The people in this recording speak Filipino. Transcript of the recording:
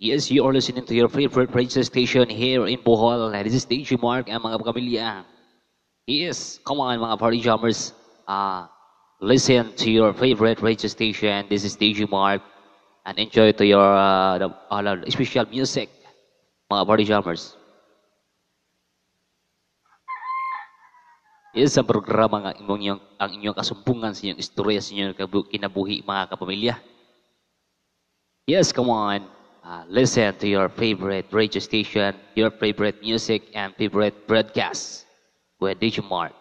Yes, you are listening to your favorite radio station here in Bohol. This is DJ Mark and mga pamilya. Yes, come on mga party jumpers. Uh, listen to your favorite radio station. This is DJ Mark and enjoy to your uh, the, special music mga party jumpers. Yes, sa programa nga imong inyong, ang inyong kasumpungan sa inyong istorya sa inyong kinabuhi mga kapamilya. Yes, come on. Uh, listen to your favorite radio station, your favorite music, and favorite broadcasts with DJ Mark.